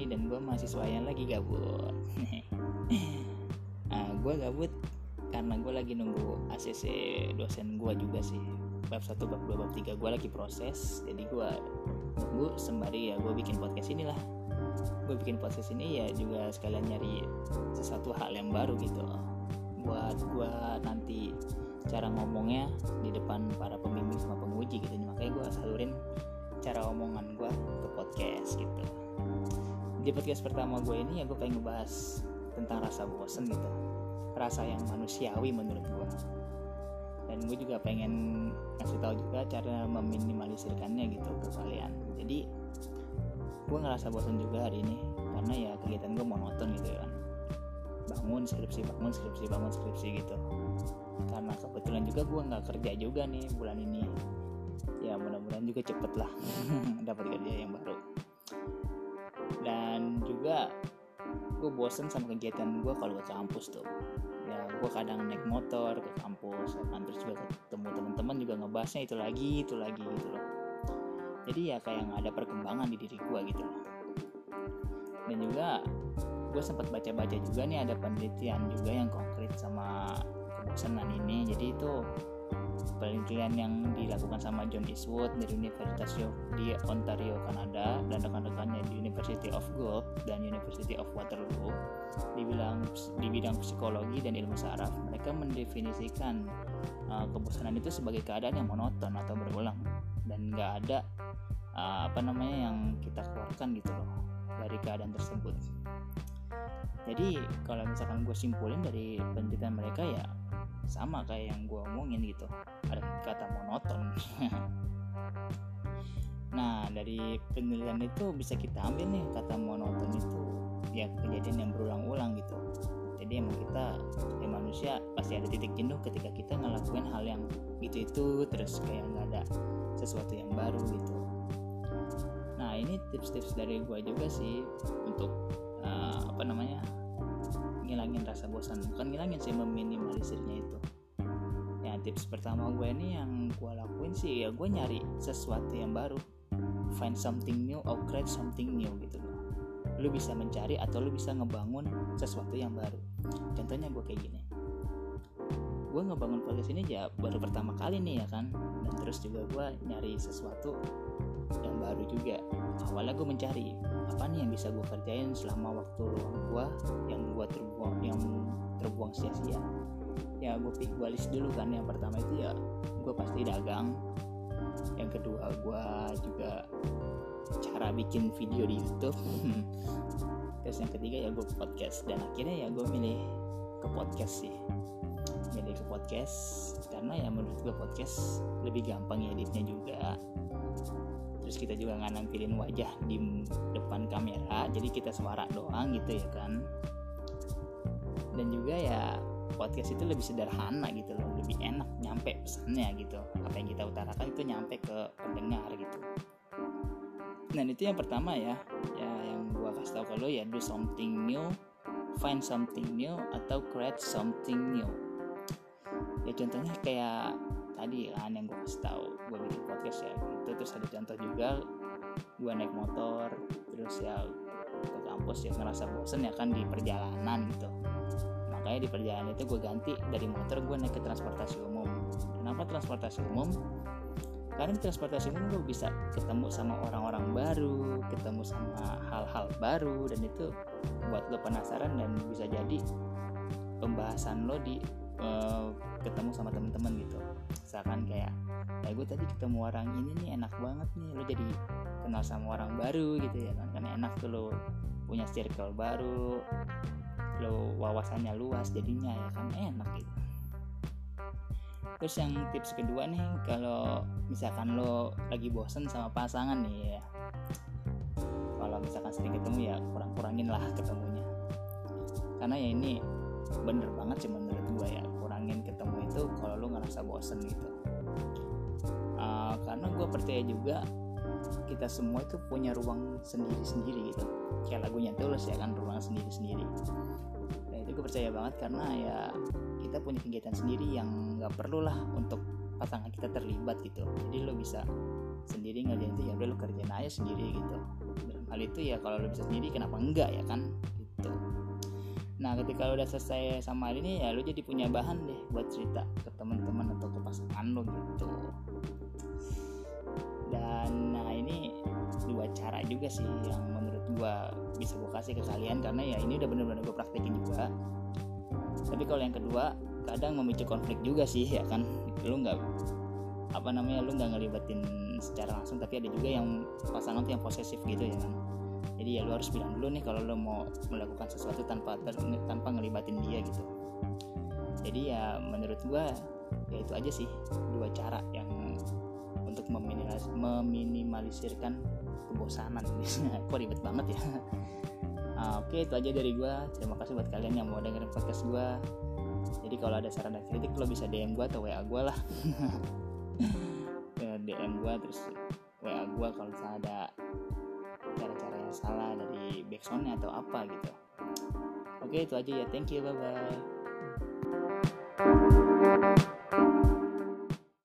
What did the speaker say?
ini dan gue mahasiswa yang lagi gabut. Nah, gue gabut karena gue lagi nunggu ACC dosen gue juga sih. Bab 1, bab 2, bab 3 gue lagi proses. Jadi gue nunggu sembari ya gue bikin podcast inilah. Gue bikin podcast ini ya juga sekalian nyari sesuatu hal yang baru gitu. Buat gue nanti cara ngomongnya di depan para pembimbing sama penguji gitu. Makanya gue salurin di podcast pertama gue ini ya gue pengen ngebahas tentang rasa bosen gitu. Rasa yang manusiawi menurut gue dan gue juga pengen kasih tahu juga cara meminimalisirkannya gitu ke kalian. Jadi gue ngerasa bosan juga hari ini karena ya kegiatan gue monoton gitu kan. Bangun skripsi bangun skripsi bangun skripsi gitu. Karena kebetulan juga gue nggak kerja juga nih bulan ini. Ya mudah-mudahan juga cepet lah dapat kerja yang baru dan juga gue bosen sama kegiatan gue kalau ke kampus tuh. Ya gue kadang naik motor ke kampus ya kan. Terus juga ketemu teman-teman juga ngebahasnya itu lagi itu lagi gitu loh. Jadi ya kayak nggak ada perkembangan di diri gue gitu loh. Dan juga gue sempat baca-baca juga nih ada penelitian juga yang konkret sama kebosanan ini. Jadi itu penelitian yang dilakukan sama John Eastwood dari Universitas di Ontario, Kanada dan rekan-rekannya di University of Guelph dan University of Waterloo di bidang di bidang psikologi dan ilmu saraf. Mereka mendefinisikan uh, kebosanan itu sebagai keadaan yang monoton atau berulang dan nggak ada uh, apa namanya yang kita keluarkan gitu loh dari keadaan tersebut. Jadi kalau misalkan gue simpulin dari penelitian mereka ya sama kayak yang gue omongin gitu. Ada kata monoton. Nah dari penelitian itu bisa kita ambil nih kata monoton itu. Ya kejadian yang berulang-ulang gitu. Jadi emang kita ya manusia pasti ada titik jenuh ketika kita ngelakuin hal yang gitu itu terus kayak nggak ada sesuatu yang baru gitu. Nah ini tips-tips dari gue juga sih untuk uh, apa namanya ngilangin rasa bosan. Bukan ngilangin sih meminimalisirnya itu. Ya tips pertama gue ini yang gue lakuin sih ya gue nyari sesuatu yang baru. Find something new or create something new gitu. Loh lu bisa mencari atau lu bisa ngebangun sesuatu yang baru. Contohnya gue kayak gini. Gue ngebangun podcast ini ya baru pertama kali nih ya kan. Dan terus juga gue nyari sesuatu yang baru juga. Awalnya gue mencari apa nih yang bisa gue kerjain selama waktu luang gue yang gue terbuang yang terbuang sia-sia? Ya gue gue list dulu kan. Yang pertama itu ya gue pasti dagang. Yang kedua gue juga cara bikin video di YouTube. Terus yang ketiga ya gue podcast. Dan akhirnya ya gue milih ke podcast sih. Milih ke podcast karena ya menurut gue podcast lebih gampang editnya juga terus kita juga nggak nampilin wajah di depan kamera jadi kita suara doang gitu ya kan. Dan juga ya podcast itu lebih sederhana gitu loh lebih enak nyampe pesannya gitu. Apa yang kita utarakan itu nyampe ke pendengar gitu. Dan itu yang pertama ya ya yang gua kasih tau kalau ya do something new find something new atau create something new. Ya contohnya kayak tadi kan yang gue kasih tahu gue bikin podcast ya. Itu terus ada contoh juga gue naik motor terus ya ke kampus ya ngerasa bosen ya kan di perjalanan gitu. Makanya di perjalanan itu gue ganti dari motor gue naik ke transportasi umum. Kenapa transportasi umum? Karena di transportasi umum gue bisa ketemu sama orang-orang baru ketemu sama hal-hal baru dan itu buat lo penasaran dan bisa jadi pembahasan lo di uh, ketemu sama temen-temen gitu misalkan kayak ya gue tadi ketemu orang ini nih enak banget nih lo jadi kenal sama orang baru gitu ya kan kan enak tuh lo punya circle baru lo wawasannya luas jadinya ya kan enak gitu. Terus yang tips kedua nih kalau misalkan lo lagi bosen sama pasangan nih ya kalau misalkan sering ketemu ya kurang-kurangin lah ketemunya. Karena ya ini bener banget sih menurut gue ya kurangin ketemu itu kalau lo ngerasa bosen gitu. Uh, karena gue percaya juga kita semua itu punya ruang sendiri-sendiri gitu. Kayak lagunya tulus ya kan ruang sendiri-sendiri. Nah itu gue percaya banget karena ya kita punya kegiatan sendiri yang nggak perlu lah untuk pasangan kita terlibat gitu. Jadi lo bisa sendiri ngerjain itu ya udah lo kerjain aja sendiri gitu. Hal itu ya kalau lo bisa sendiri kenapa enggak ya kan nah ketika lo udah selesai sama hal ini ya lo jadi punya bahan deh buat cerita ke teman-teman atau ke pasangan lo gitu. Dan nah ini dua cara juga sih yang menurut gua bisa gue kasih ke kalian karena ya ini udah bener-bener gue praktekin juga. Tapi kalau yang kedua kadang memicu konflik juga sih ya kan? Lu nggak apa namanya lu nggak ngelibatin secara langsung tapi ada juga yang pasangan tuh yang posesif gitu ya kan jadi ya lu harus bilang dulu nih kalau lu mau melakukan sesuatu tanpa ter, tanpa ngelibatin dia gitu. Jadi ya menurut gua ya itu aja sih dua cara yang untuk meminimalisirkan kebosanan. Kok ribet banget ya? Nah, oke itu aja dari gue terima kasih buat kalian yang mau dengerin podcast gue jadi kalau ada saran dan kritik lo bisa DM gue atau WA gue lah. DM gue terus WA gue kalau misalnya ada salah dari backsoundnya atau apa gitu. Oke itu aja ya. Thank you bye bye